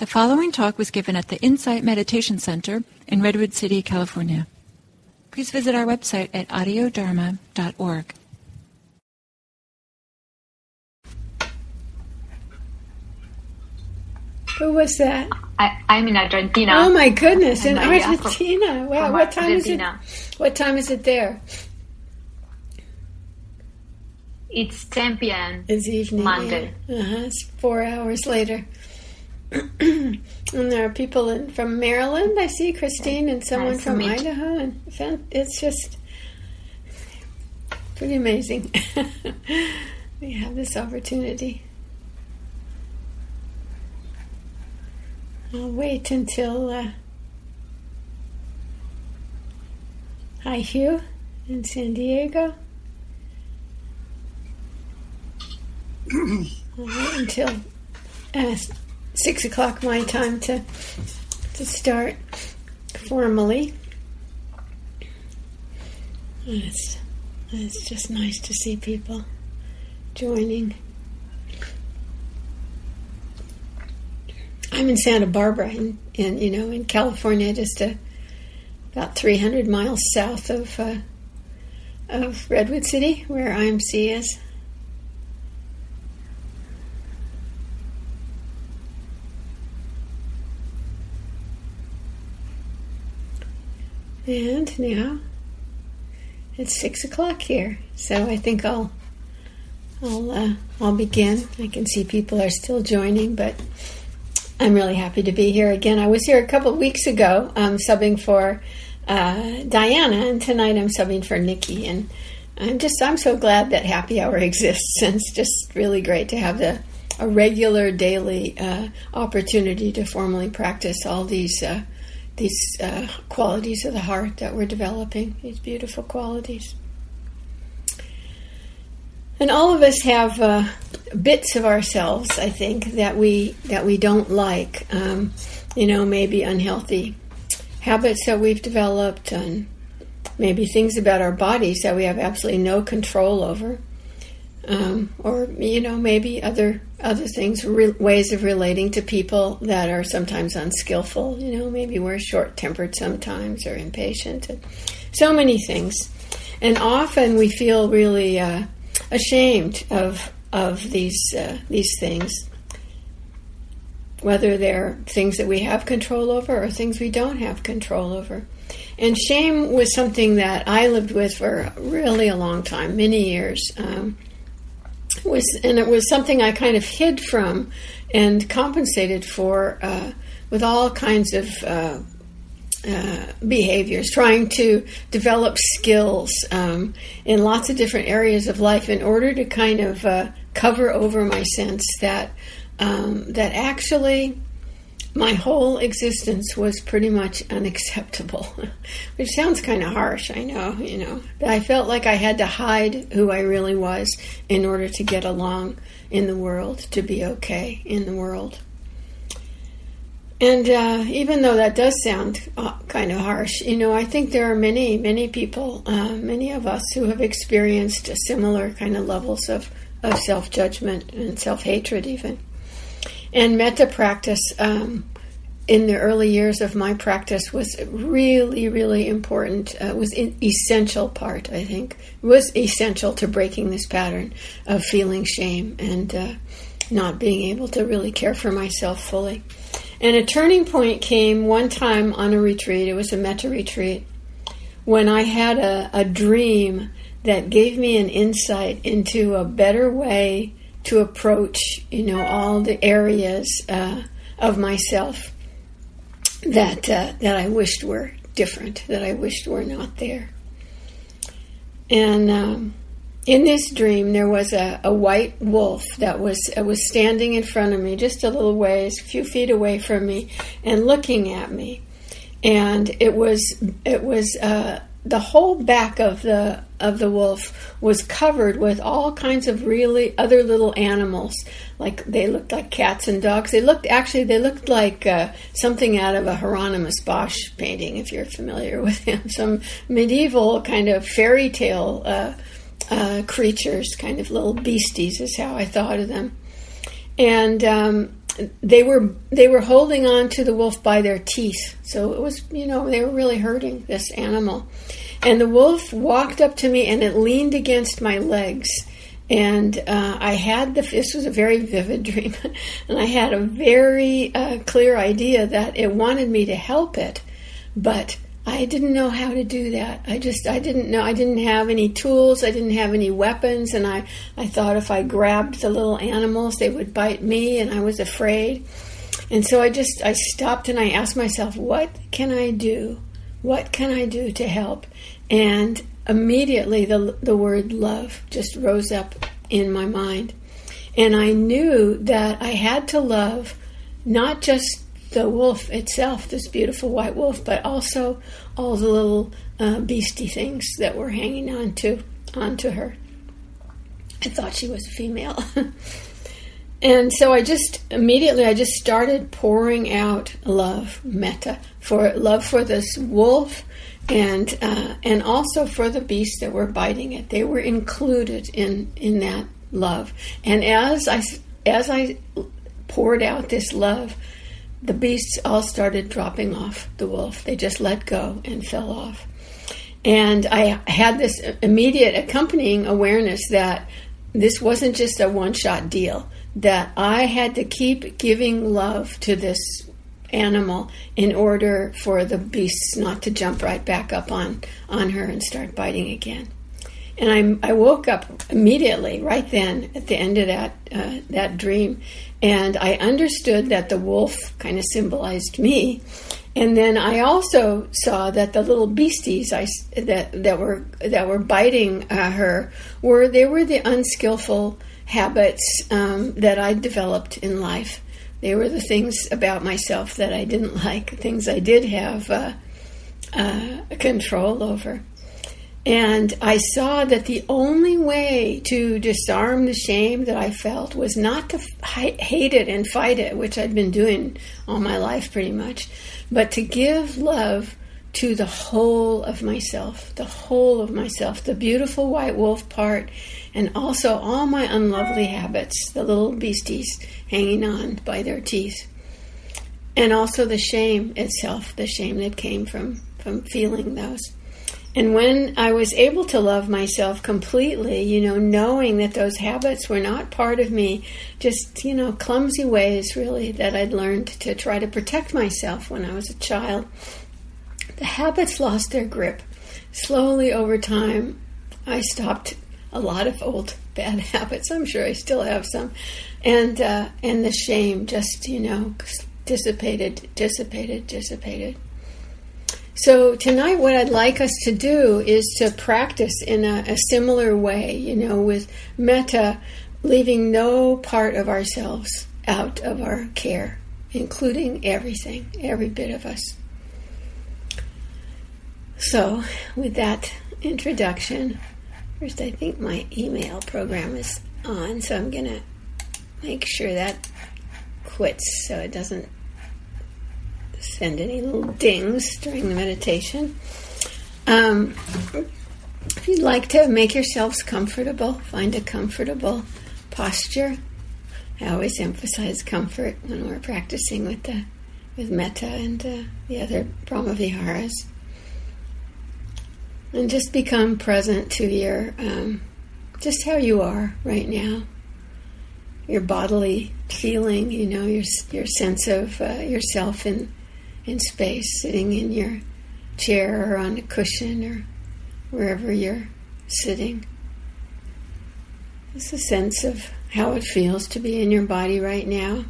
The following talk was given at the Insight Meditation Center in Redwood City, California. Please visit our website at audiodharma.org. Who was that? I, I'm in Argentina. Oh my goodness, in I'm Maria from- Argentina. Wow, from what time Argentina. is it? What time is it there? It's 10 p.m. It's evening. Monday. Yeah. Uh-huh, it's four hours later. and there are people in, from Maryland. I see Christine and someone Nice from. Idaho, and it's just pretty amazing. we have this opportunity. I'll wait until. Uh, hi, Hugh, in San Diego. I'll wait until uh, six o'clock my time to to start formally. It's it's just nice to see people joining. I'm in Santa Barbara, in, in you know, in California, just a, about 300 miles south of uh, of Redwood City, where IMC is. And now it's six o'clock here, so I think I'll I'll uh, I'll begin. I can see people are still joining, but I'm really happy to be here again. I was here a couple weeks ago, um, subbing for uh, Diana, and tonight I'm subbing for Nikki. And I'm just I'm so glad that Happy Hour exists, and it's just really great to have the a regular daily uh, opportunity to formally practice all these uh, these uh, qualities of the heart that we're developing. These beautiful qualities. And all of us have uh, bits of ourselves, I think, that we that we don't like. Um, you know, maybe unhealthy habits that we've developed, and maybe things about our bodies that we have absolutely no control over, um, or you know, maybe other other things, re- ways of relating to people that are sometimes unskillful. You know, maybe we're short tempered sometimes or impatient, and so many things. And often we feel really. Uh, ashamed of of these uh, these things, whether they're things that we have control over or things we don't have control over. And shame was something that I lived with for really a long time, many years. Um, was and it was something I kind of hid from and compensated for uh, with all kinds of uh, uh, behaviors, trying to develop skills um, in lots of different areas of life in order to kind of uh, cover over my sense that um, that actually my whole existence was pretty much unacceptable, which sounds kind of harsh, I know, you know. But I felt like I had to hide who I really was in order to get along in the world, to be okay in the world. And uh, even though that does sound uh, kind of harsh, you know, I think there are many, many people, uh, many of us who have experienced similar kind of levels of, of self judgment and self hatred, even. And metta practice um, in the early years of my practice was really, really important. Uh, was an essential part, I think. It was essential to breaking this pattern of feeling shame and uh, not being able to really care for myself fully. And a turning point came one time on a retreat, it was a metta retreat, when I had a, a dream that gave me an insight into a better way to approach, you know, all the areas uh, of myself that uh, that I wished were different, that I wished were not there. And um, in this dream, there was a, a white wolf that was uh, was standing in front of me, just a little ways, a few feet away from me, and looking at me. And it was it was uh, the whole back of the of the wolf was covered with all kinds of really other little animals. Like they looked like cats and dogs. They looked actually they looked like uh, something out of a Hieronymus Bosch painting, if you're familiar with him. Some medieval kind of fairy tale uh, uh, creatures, kind of little beasties, is how I thought of them. And um, they were they were holding on to the wolf by their teeth. So it was you know they were really hurting this animal. And the wolf walked up to me and it leaned against my legs. And uh, I had the, this was a very vivid dream, and I had a very uh, clear idea that it wanted me to help it, but I didn't know how to do that. I just, I didn't know, I didn't have any tools, I didn't have any weapons, and I, I thought if I grabbed the little animals, they would bite me, and I was afraid. And so I just, I stopped and I asked myself, what can I do? What can I do to help? And immediately the, the word love just rose up in my mind. And I knew that I had to love not just the wolf itself, this beautiful white wolf, but also all the little uh, beastie things that were hanging on to onto her. I thought she was a female. and so I just immediately I just started pouring out love, metta, for love for this wolf and uh, and also for the beasts that were biting it. They were included in in that love. And as I as I poured out this love, the beasts all started dropping off the wolf. They just let go and fell off. And I had this immediate accompanying awareness that this wasn't just a one shot deal, that I had to keep giving love to this animal in order for the beasts not to jump right back up on, on her and start biting again. And I, I woke up immediately, right then, at the end of that uh, that dream, and I understood that the wolf kind of symbolized me. And then I also saw that the little beasties I, that that were that were biting uh, her were they were the unskillful habits um, that I developed in life they were the things about myself that I didn't like, things I did have uh, uh, control over. And I saw that the only way to disarm the shame that I felt was not to hate it and fight it, which I'd been doing all my life pretty much, but to give love to the whole of myself, the whole of myself, the beautiful white wolf part, and also all my unlovely habits, the little beasties hanging on by their teeth. And also the shame itself, the shame that came from, from feeling those. And when I was able to love myself completely, you know, knowing that those habits were not part of me, just, you know, clumsy ways really that I'd learned to try to protect myself when I was a child, the habits lost their grip. Slowly over time, I stopped a lot of old bad habits. I'm sure I still have some, and uh, and the shame just you know dissipated, dissipated, dissipated. So tonight, what I'd like us to do is to practice in a, a similar way, you know, with metta, leaving no part of ourselves out of our care, including everything, every bit of us. So, with that introduction, first I think my email program is on, so I'm going to make sure that quits so it doesn't send any little dings during the meditation. Um, if you'd like to make yourselves comfortable, find a comfortable posture. I always emphasize comfort when we're practicing with the with metta and uh, the other brahmaviharas, and just become present to your um, just how you are right now your bodily feeling, you know, your your sense of uh, yourself in in space, sitting in your chair or on a cushion or wherever you're sitting. It's a sense of how it feels to be in your body right now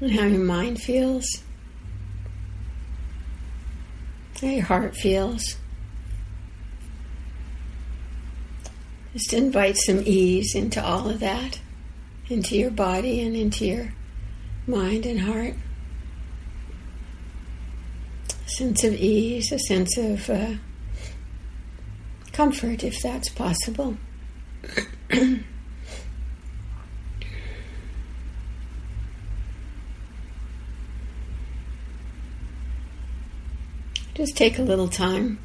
and how your mind feels, how your heart feels. Just invite some ease into all of that, into your body and into your mind and heart. Sense of ease, a sense of uh, comfort, if that's possible. Just take a little time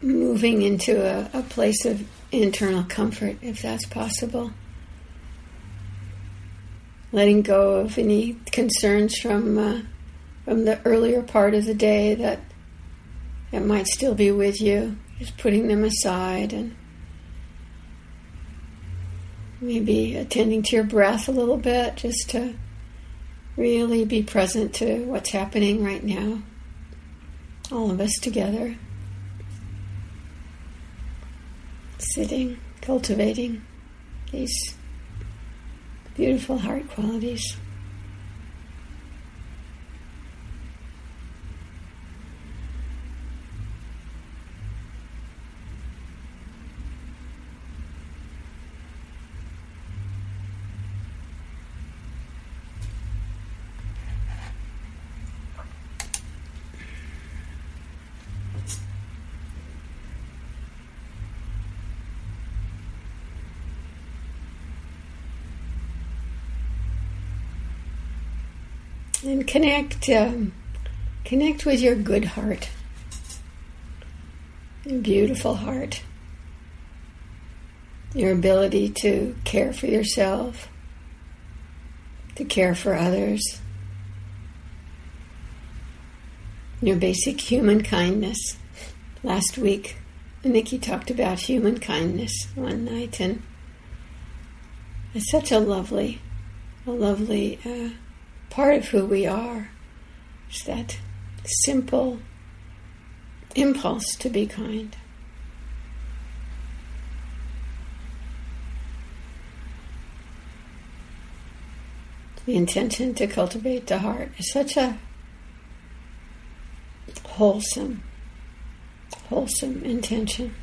moving into a, a place of internal comfort, if that's possible. Letting go of any concerns from uh, from the earlier part of the day that that might still be with you. Just putting them aside and maybe attending to your breath a little bit, just to really be present to what's happening right now. All of us together. Sitting, cultivating these beautiful heart qualities. Connect um, connect with your good heart. Your beautiful heart. Your ability to care for yourself to care for others. Your basic human kindness. Last week Nikki talked about human kindness one night and it's such a lovely a lovely uh, part of who we are. It's that simple impulse to be kind. The intention to cultivate the heart is such a wholesome, wholesome intention.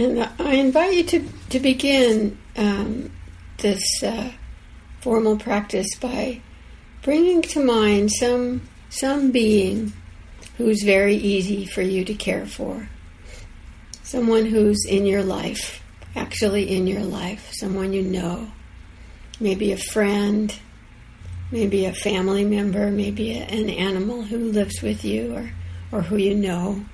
And I invite you to, to begin um, this uh, formal practice by bringing to mind some, some being who's very easy for you to care for. Someone who's in your life, actually in your life, someone you know. Maybe a friend, maybe a family member, maybe a, an animal who lives with you or, or who you know.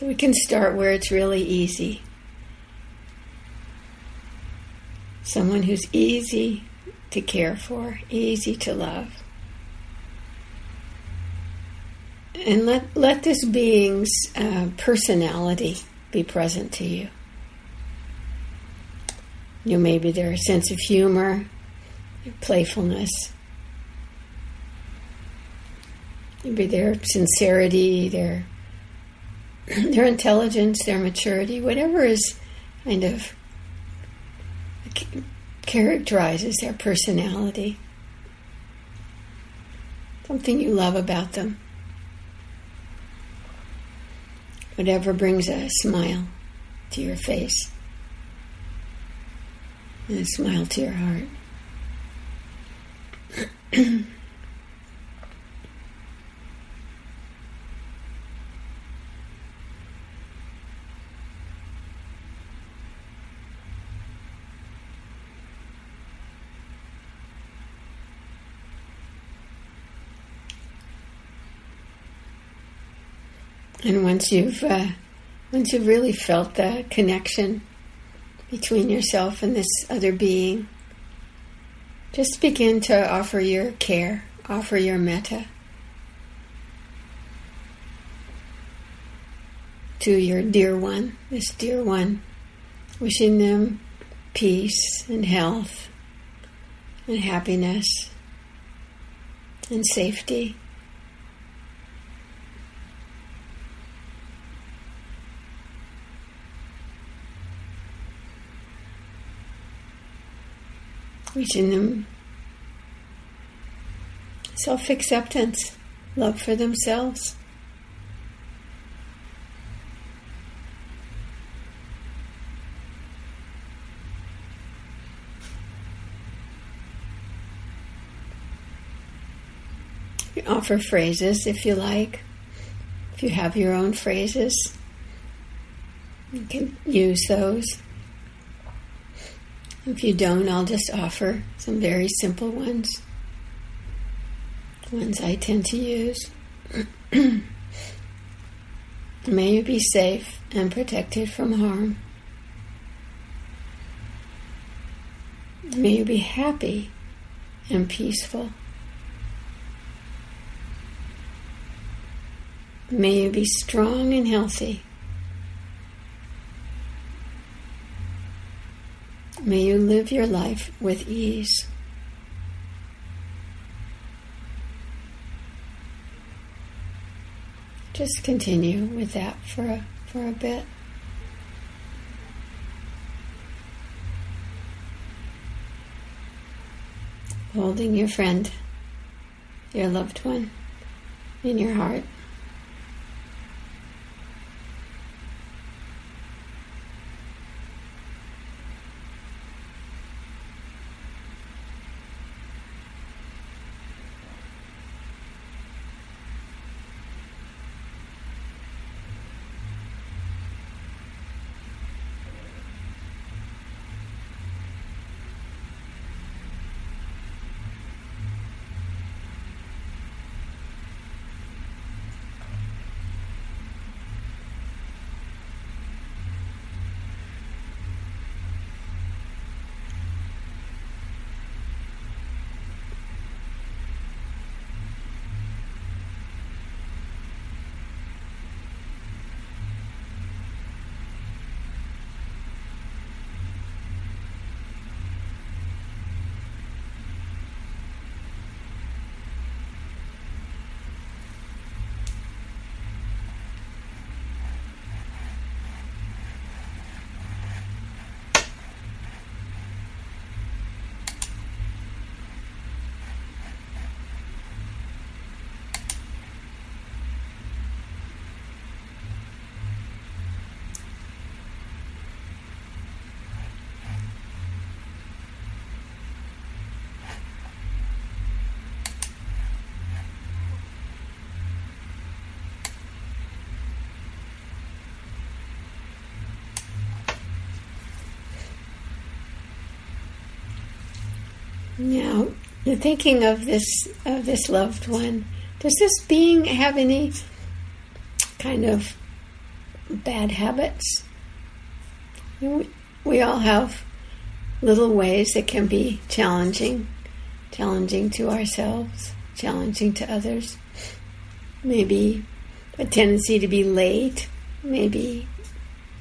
So we can start where it's really easy. Someone who's easy to care for, easy to love. And let, let this being's uh, personality be present to you. You know, maybe their sense of humor, their playfulness, maybe their sincerity, their their intelligence, their maturity, whatever is kind of characterizes their personality, something you love about them, whatever brings a smile to your face. And a smile to your heart. And once you've uh, once you've really felt the connection between yourself and this other being, just begin to offer your care, offer your metta to your dear one, this dear one, wishing them peace and health and happiness and safety. reaching them. Self acceptance, love for themselves. You offer phrases if you like. If you have your own phrases, you can use those. If you don't, I'll just offer some very simple ones. Ones I tend to use. May you be safe and protected from harm. May you be happy and peaceful. May you be strong and healthy. May you live your life with ease. Just continue with that for a, for a bit. Holding your friend, your loved one, in your heart. Now, thinking of this of this loved one. Does this being have any kind of bad habits? We all have little ways that can be challenging, challenging to ourselves, challenging to others. Maybe a tendency to be late, maybe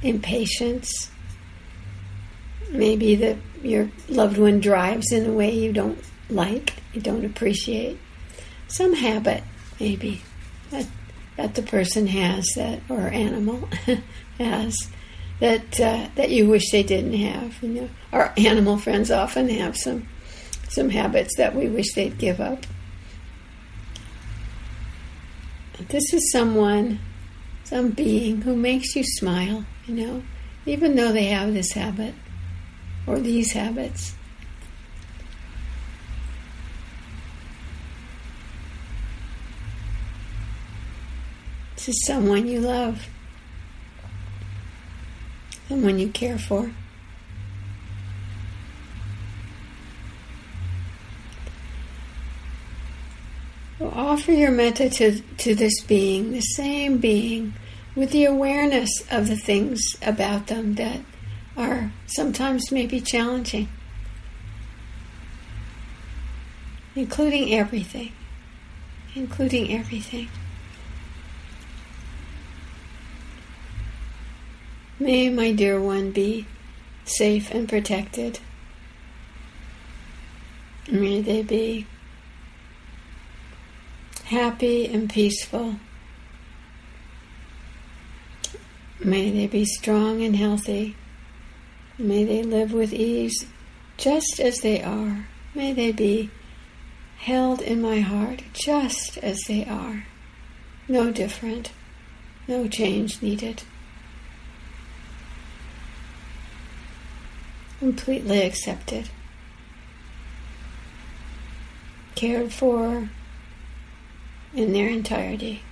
impatience, maybe that your loved one drives in a way you don't like, you don't appreciate. Some habit, maybe, that, that the person has that, or animal has, that uh, that you wish they didn't have. You know, our animal friends often have some some habits that we wish they'd give up. This is someone, some being who makes you smile. You know, even though they have this habit or these habits. To someone you love, someone you care for. Offer your metta to, to this being, the same being, with the awareness of the things about them that are sometimes maybe challenging, including everything, including everything. May my dear one be safe and protected. May they be happy and peaceful. May they be strong and healthy. May they live with ease just as they are. May they be held in my heart just as they are. No different, no change needed. Completely accepted, cared for, in their entirety.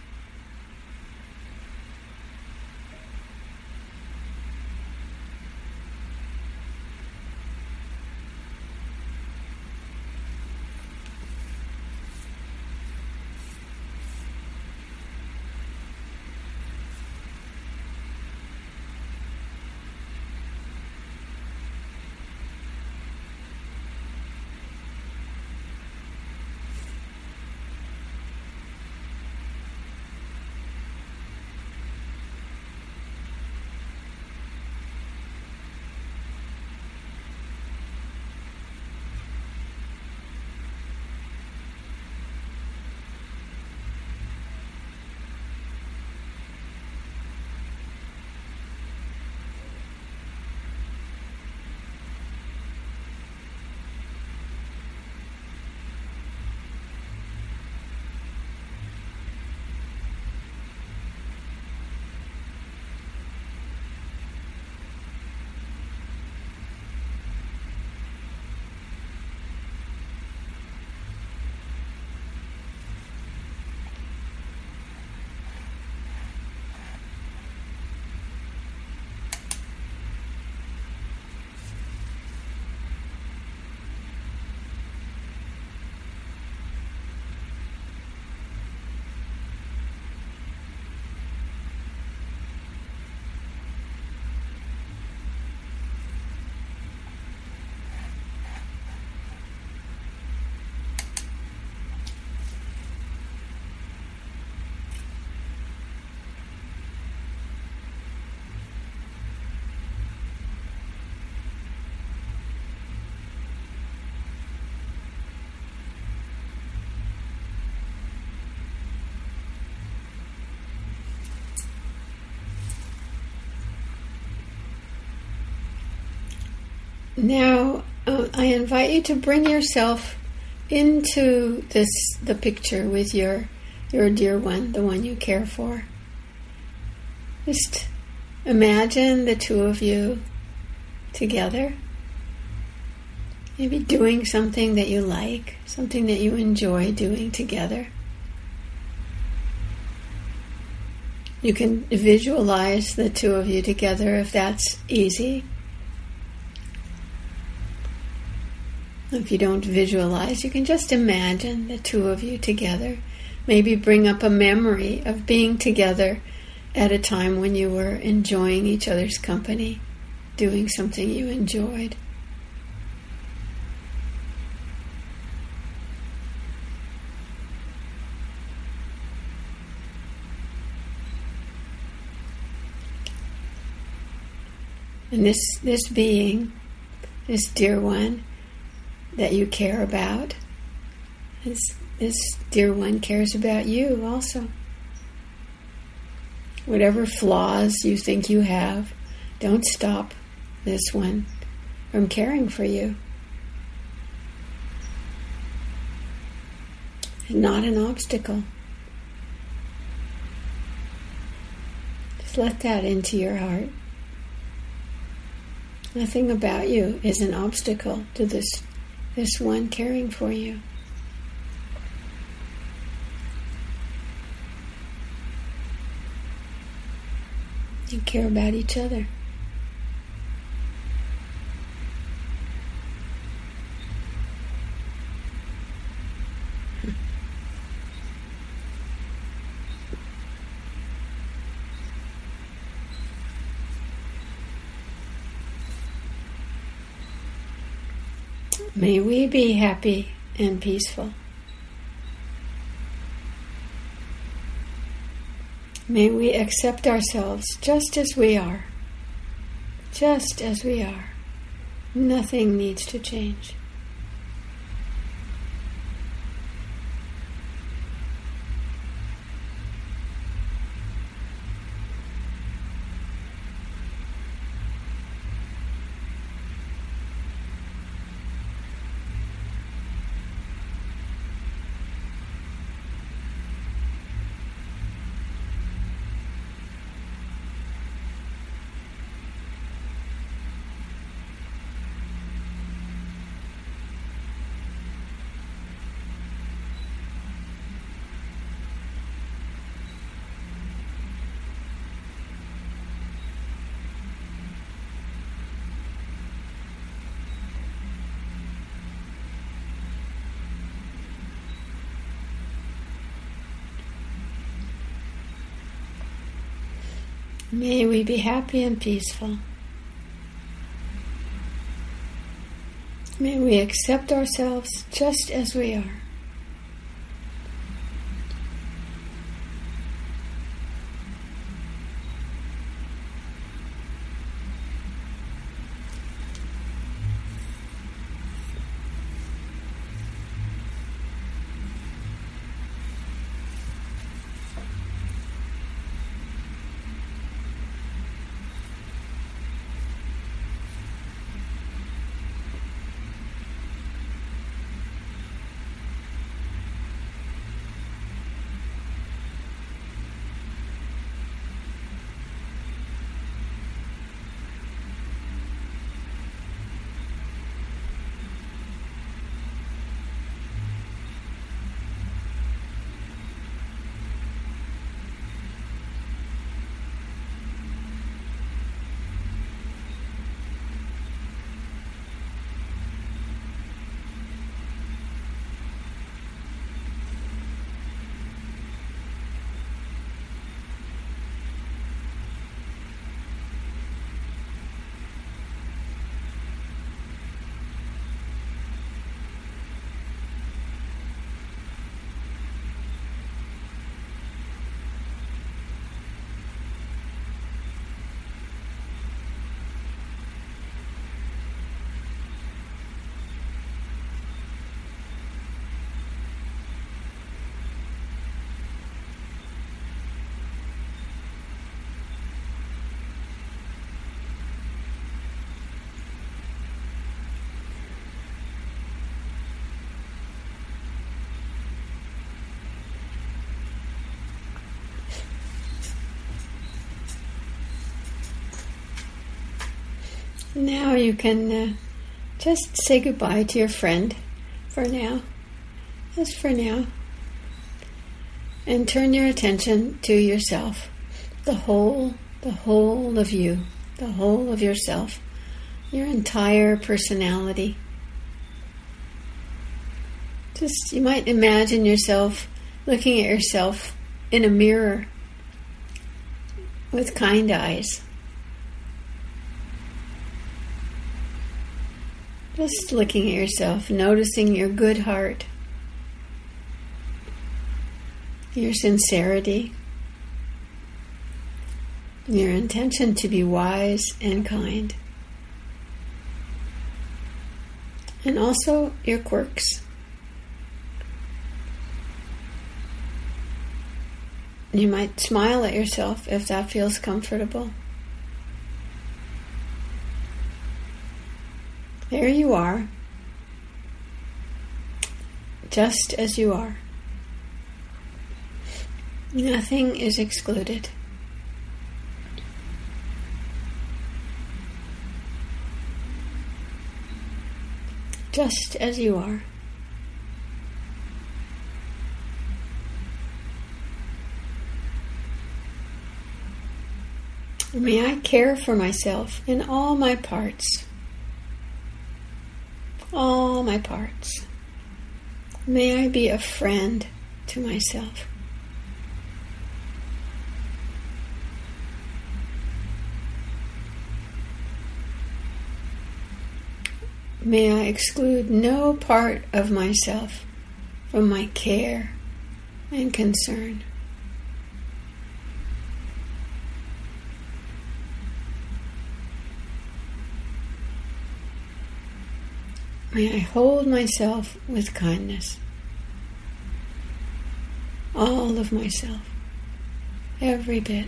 Now, uh, I invite you to bring yourself into this the picture with your your dear one, the one you care for. Just imagine the two of you together. Maybe doing something that you like, something that you enjoy doing together. You can visualize the two of you together if that's easy. If you don't visualize, you can just imagine the two of you together. Maybe bring up a memory of being together at a time when you were enjoying each other's company, doing something you enjoyed. And this this being, this dear one, that you care about. This, this dear one cares about you also. Whatever flaws you think you have, don't stop this one from caring for you. Not an obstacle. Just let that into your heart. Nothing about you is an obstacle to this this one caring for you. You care about each other. May we be happy and peaceful. May we accept ourselves just as we are. Just as we are. Nothing needs to change. May we be happy and peaceful. May we accept ourselves just as we are. Now you can uh, just say goodbye to your friend for now, just for now, and turn your attention to yourself, the whole, the whole of you, the whole of yourself, your entire personality. Just you might imagine yourself looking at yourself in a mirror with kind eyes. Just looking at yourself, noticing your good heart, your sincerity, your intention to be wise and kind, and also your quirks. You might smile at yourself if that feels comfortable. There you are, just as you are. Nothing is excluded. Just as you are. May I care for myself in all my parts all my parts. May I be a friend to myself. May I exclude no part of myself from my care and concern. May I hold myself with kindness. All of myself. Every bit.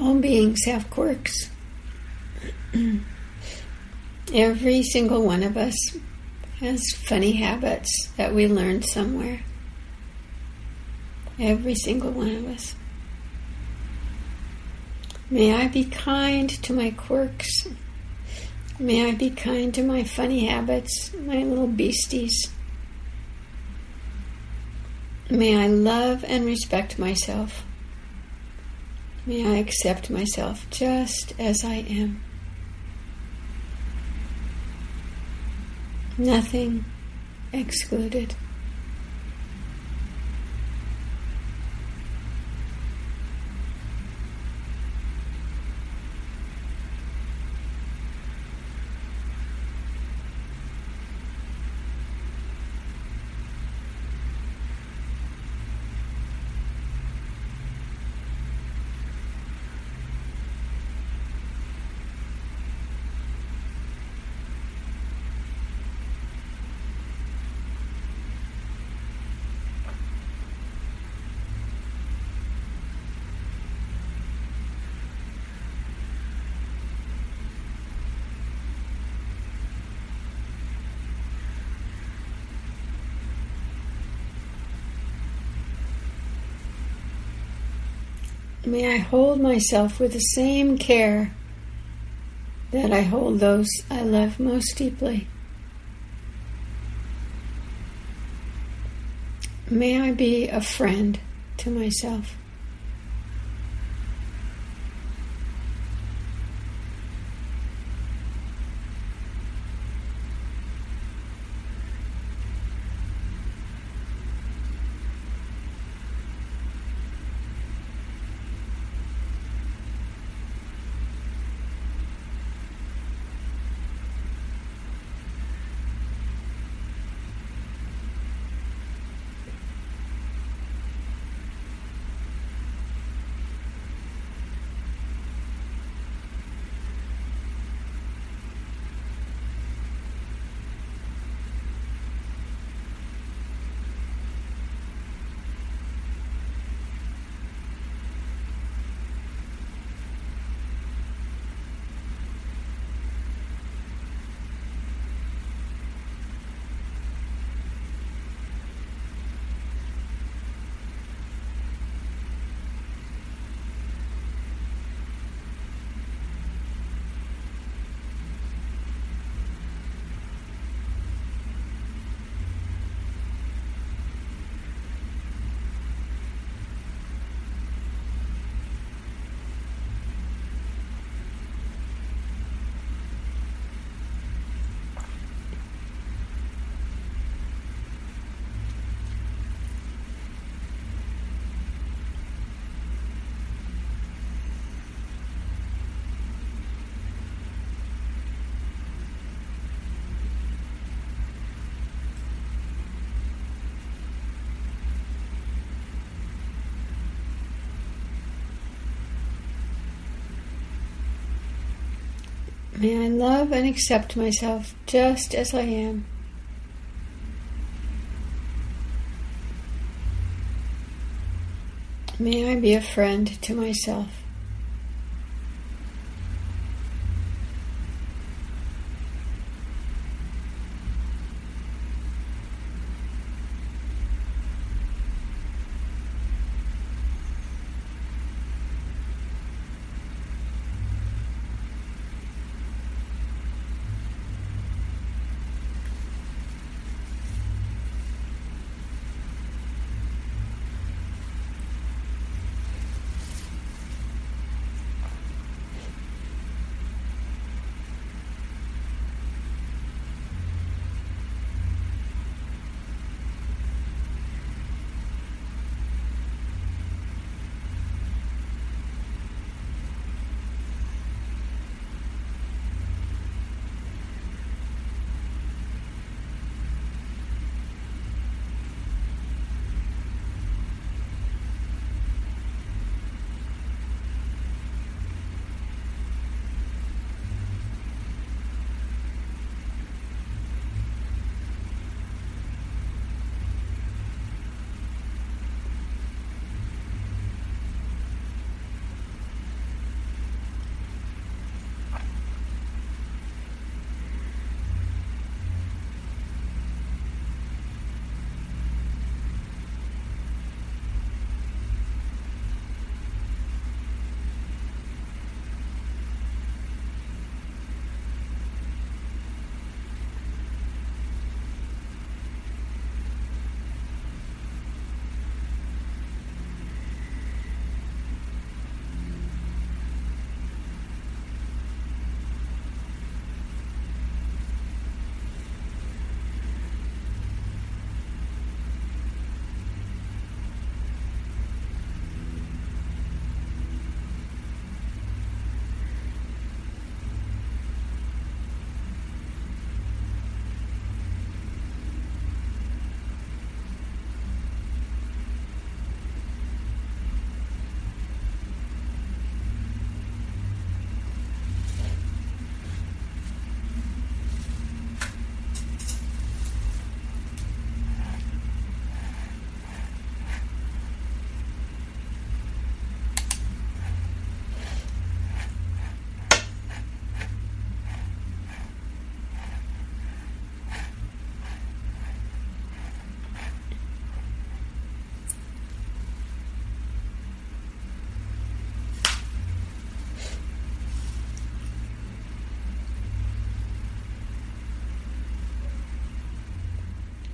All beings have quirks. Every single one of us has funny habits that we learned somewhere. Every single one of us. May I be kind to my quirks. May I be kind to my funny habits, my little beasties. May I love and respect myself. May I accept myself just as I am. Nothing excluded. May I hold myself with the same care that I hold those I love most deeply. May I be a friend to myself. May I love and accept myself just as I am. May I be a friend to myself.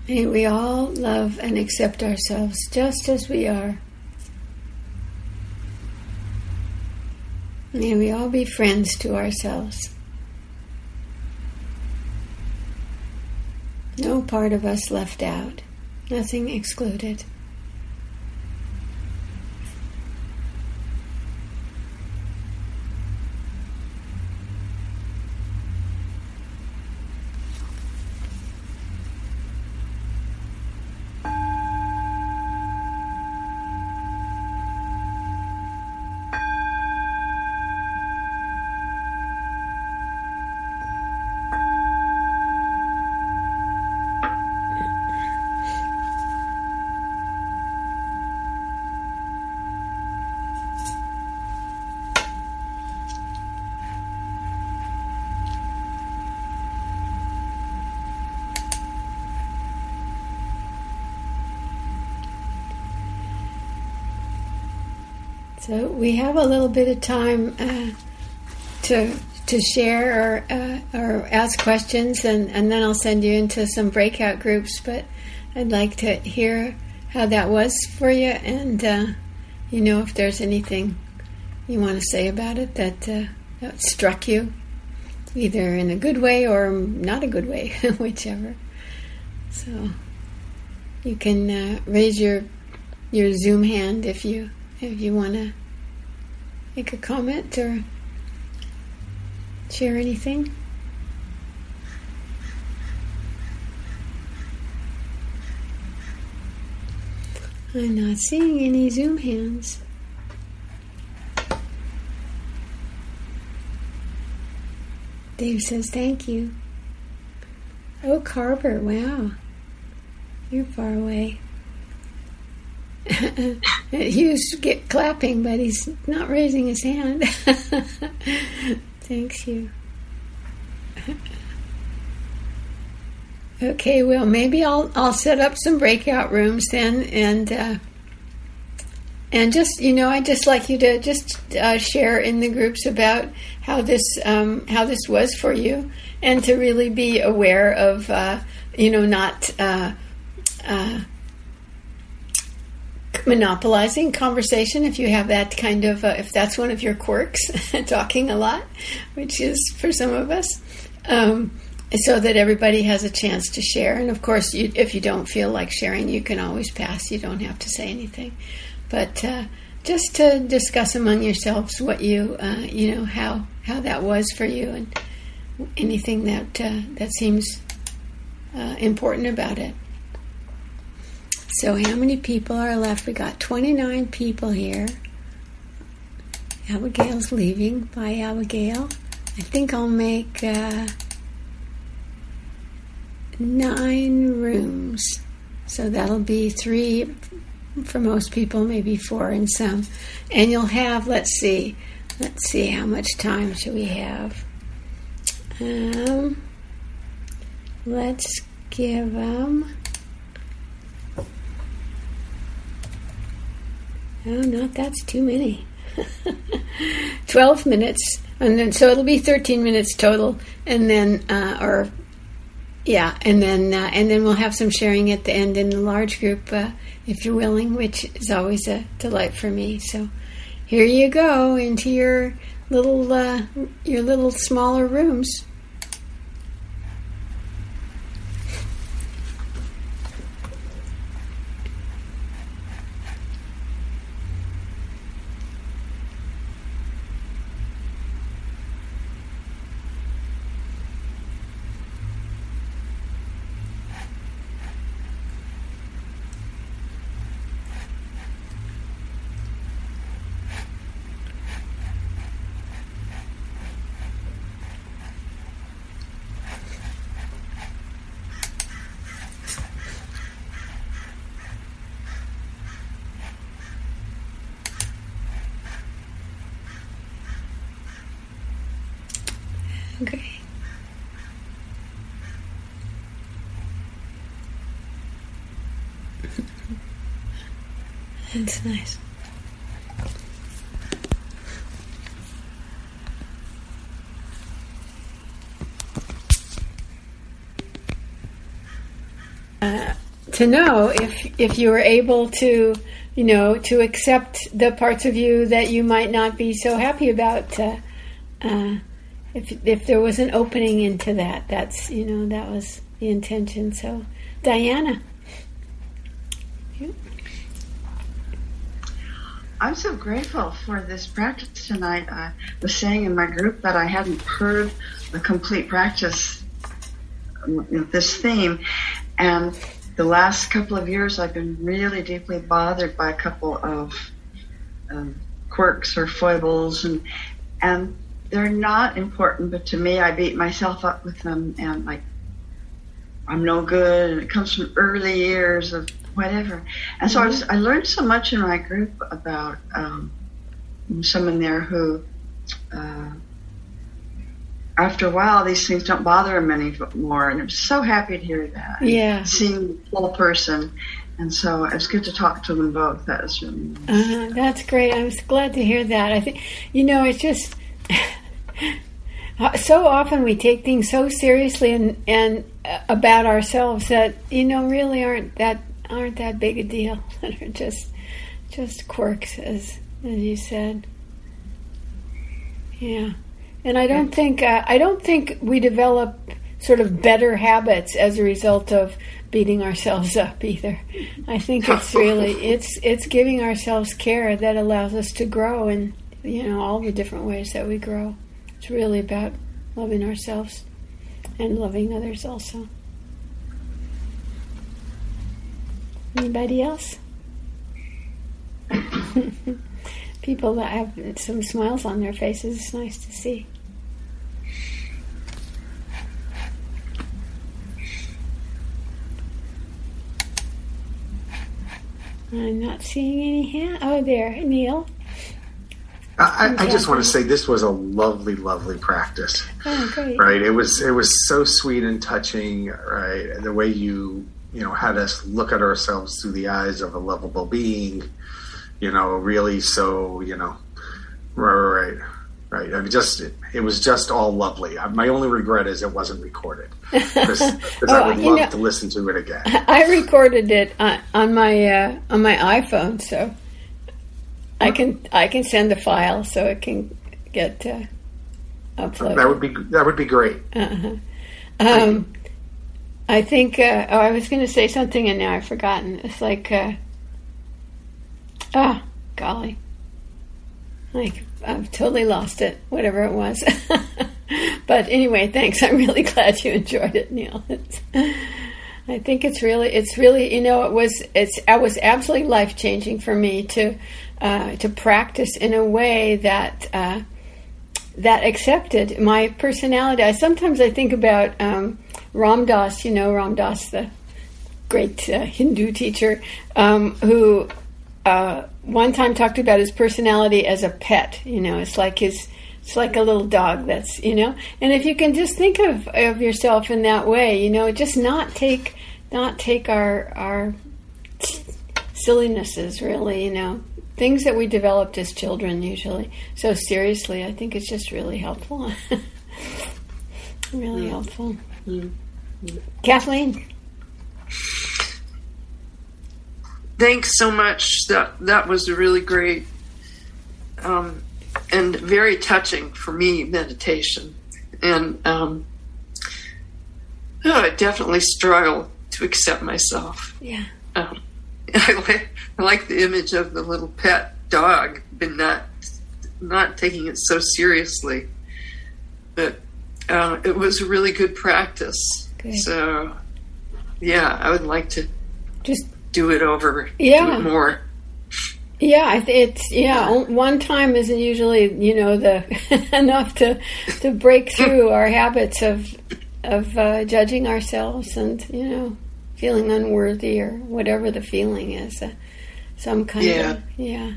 May we all love and accept ourselves just as we are. May we all be friends to ourselves. No part of us left out, nothing excluded. Have a little bit of time uh, to to share or uh, or ask questions, and, and then I'll send you into some breakout groups. But I'd like to hear how that was for you, and uh, you know if there's anything you want to say about it that uh, that struck you, either in a good way or not a good way, whichever. So you can uh, raise your your Zoom hand if you if you want to make a comment or share anything. I'm not seeing any Zoom hands. Dave says thank you. Oh, Carver, wow. You're far away. Hughes get clapping, but he's not raising his hand. Thanks, you. okay, well, maybe I'll I'll set up some breakout rooms then, and uh, and just you know, I just like you to just uh, share in the groups about how this um, how this was for you, and to really be aware of uh, you know not uh, uh, monopolizing conversation if you have that kind of uh, if that's one of your quirks talking a lot which is for some of us um, so that everybody has a chance to share. And of course you, if you don't feel like sharing you can always pass. You don't have to say anything. But uh, just to discuss among yourselves what you uh, you know how how that was for you and anything that uh, that seems uh, important about it so, how many people are left? We got 29 people here. Abigail's leaving. Bye, Abigail. I think I'll make uh, nine rooms. So that'll be three for most people, maybe four in some. And you'll have, let's see, let's see, how much time should we have? Um, let's give them. Oh, not that's too many. 12 minutes, and then so it'll be 13 minutes total, and then, uh, or yeah, and then uh, and then we'll have some sharing at the end in the large group uh, if you're willing, which is always a delight for me. So here you go into your little uh, your little smaller rooms. Okay. That's nice. uh, to know if if you were able to, you know, to accept the parts of you that you might not be so happy about. Uh, uh, if if there was an opening into that, that's you know that was the intention. So, Diana. I'm so grateful for this practice tonight. I was saying in my group that I hadn't heard the complete practice with this theme, and the last couple of years I've been really deeply bothered by a couple of um, quirks or foibles, and and they're not important, but to me I beat myself up with them, and like I'm no good, and it comes from early years of whatever. And so I, was, I learned so much in my group about um, someone there who, uh, after a while, these things don't bother him anymore. And I'm so happy to hear that. Yeah. Seeing the full person. And so it's good to talk to them both. That was really nice. Uh, that's great. I was glad to hear that. I think, you know, it's just. so often we take things so seriously and, and uh, about ourselves that you know really aren't that aren't that big a deal. that are just just quirks, as as you said. Yeah, and I don't think uh, I don't think we develop sort of better habits as a result of beating ourselves up either. I think it's really it's it's giving ourselves care that allows us to grow in you know all the different ways that we grow. It's really about loving ourselves and loving others also. Anybody else? People that have some smiles on their faces, it's nice to see. I'm not seeing any hand. Oh, there, Neil. I, I, just want to say this was a lovely, lovely practice. Oh, great. Right? It was it was so sweet and touching. Right? The way you you know had us look at ourselves through the eyes of a lovable being you know really so you know right right right I mean, just it, it, was just all lovely my only regret is it wasn't recorded because oh, i would love know, to listen to it again i recorded it on, on my uh, on my iphone so i can i can send a file so it can get uh, uploaded that would be that would be great uh-huh. um, I think, uh, oh, I was going to say something and now I've forgotten. It's like, uh, oh, golly. Like, I've totally lost it, whatever it was. but anyway, thanks. I'm really glad you enjoyed it, Neil. I think it's really, it's really, you know, it was, it's, it was absolutely life changing for me to, uh, to practice in a way that, uh, that accepted my personality. I sometimes I think about um, Ram Dass, you know Ram Dass, the great uh, Hindu teacher, um, who uh, one time talked about his personality as a pet. You know, it's like his, it's like a little dog that's, you know. And if you can just think of of yourself in that way, you know, just not take not take our our sillinesses really, you know, things that we developed as children usually so seriously. I think it's just really helpful. really mm. helpful. Mm. Kathleen. Thanks so much. That that was a really great, um, and very touching for me. Meditation, and um, oh, I definitely struggle to accept myself. Yeah. Um, I like I like the image of the little pet dog, but not not taking it so seriously. But uh, it was a really good practice. Good. So, yeah, I would like to just do it over. Yeah, it more. Yeah, it's yeah. One time isn't usually you know the enough to to break through our habits of of uh, judging ourselves and you know feeling unworthy or whatever the feeling is. Uh, some kind yeah. of yeah.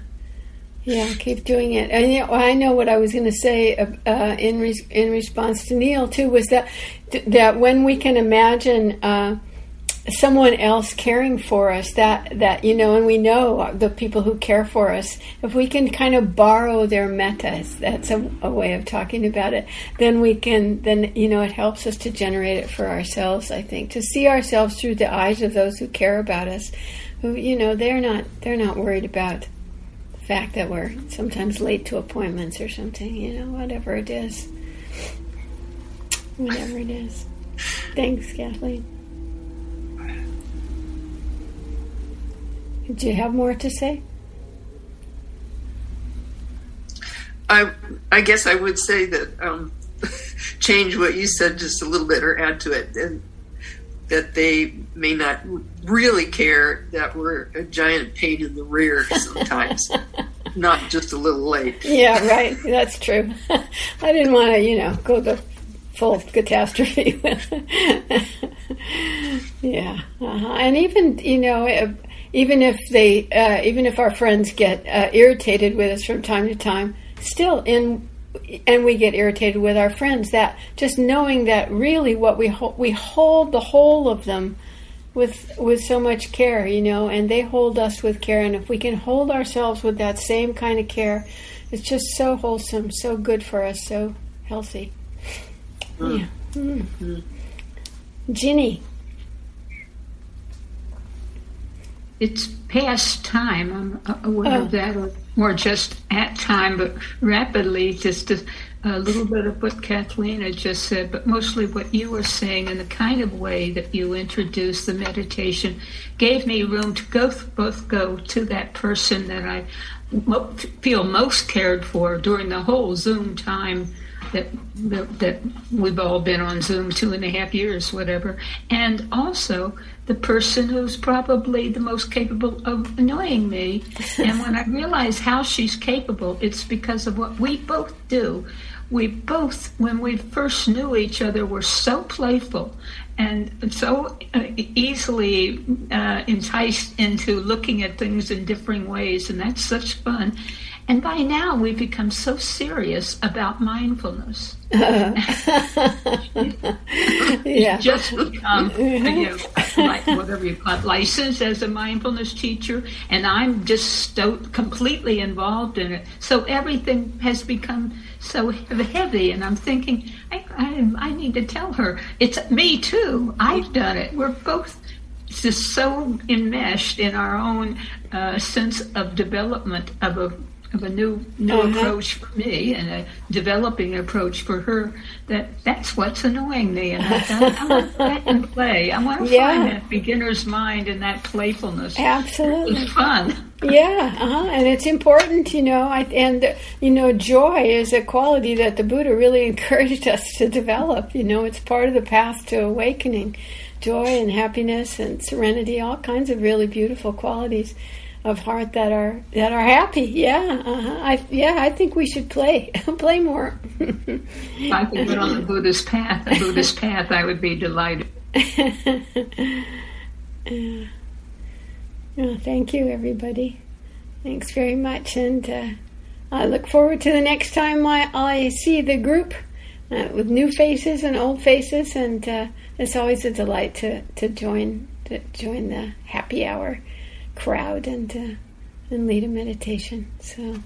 Yeah, keep doing it. And you know, I know what I was going to say uh, in re- in response to Neil too was that that when we can imagine uh, someone else caring for us that that you know and we know the people who care for us if we can kind of borrow their mettas that's a, a, way of talking about it then we can then you know it helps us to generate it for ourselves i think to see ourselves through the eyes of those who care about us who you know they're not they're not worried about the fact that we're sometimes late to appointments or something you know whatever it is. Whatever it is. Thanks kathleen Do you have more to say? I I guess I would say that um, change what you said just a little bit or add to it, and that they may not really care that we're a giant pain in the rear sometimes, not just a little late. Yeah, right. That's true. I didn't want to, you know, go the full catastrophe. yeah, uh-huh. and even you know even if they, uh, even if our friends get uh, irritated with us from time to time, still in, and we get irritated with our friends. That just knowing that really what we ho- we hold the whole of them with with so much care, you know, and they hold us with care. And if we can hold ourselves with that same kind of care, it's just so wholesome, so good for us, so healthy. Mm. Yeah. Mm. Ginny. It's past time. I'm aware oh. of that, or, just at time, but rapidly, just a, a, little bit of what Kathleen had just said, but mostly what you were saying and the kind of way that you introduced the meditation gave me room to go both go to that person that I feel most cared for during the whole Zoom time that, that, that we've all been on Zoom two and a half years, whatever, and also the person who's probably the most capable of annoying me. and when I realize how she's capable, it's because of what we both do. We both, when we first knew each other, were so playful and so uh, easily uh, enticed into looking at things in differing ways, and that's such fun. And by now, we've become so serious about mindfulness. yeah. just become, you know, like whatever you call it, licensed as a mindfulness teacher, and I'm just completely involved in it. So everything has become so heavy, and I'm thinking, I, I, I need to tell her it's me too. I've done it. We're both just so enmeshed in our own uh, sense of development of a of a new new uh-huh. approach for me and a developing approach for her that that's what's annoying me and I, I, I want that in play. I want to yeah. find that beginner's mind and that playfulness. Absolutely. It's fun. yeah, uh-huh. and it's important, you know, I, and you know, joy is a quality that the Buddha really encouraged us to develop. You know, it's part of the path to awakening. Joy and happiness and serenity, all kinds of really beautiful qualities of heart that are that are happy. Yeah, uh-huh. I yeah, I think we should play play more. if I could get on the Buddhist path, the Buddhist path, I would be delighted. oh, thank you, everybody. Thanks very much, and uh, I look forward to the next time I, I see the group uh, with new faces and old faces, and uh, it's always a delight to to join to join the happy hour crowd and uh, and lead a meditation. So,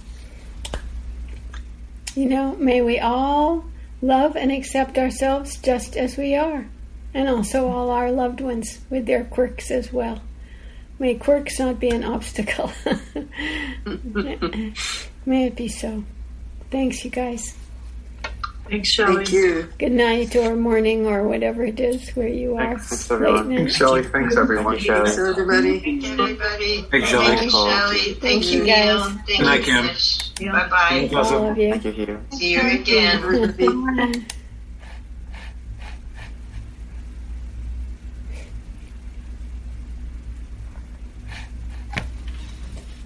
you know, may we all love and accept ourselves just as we are, and also all our loved ones with their quirks as well. May quirks not be an obstacle. may it be so. Thanks, you guys. Thanks, Shelley. Thank you. Good night or morning or whatever it is where you are. Thanks, everyone. Thanks, Shelley. Thanks, everyone. Thanks, everybody. Thanks, everybody. Thanks, Shelley. Thank you, Shelley. Thank you, guys. Thank Good night, Kim. you. Bye-bye. All of you. Thank you, See you again.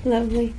Lovely.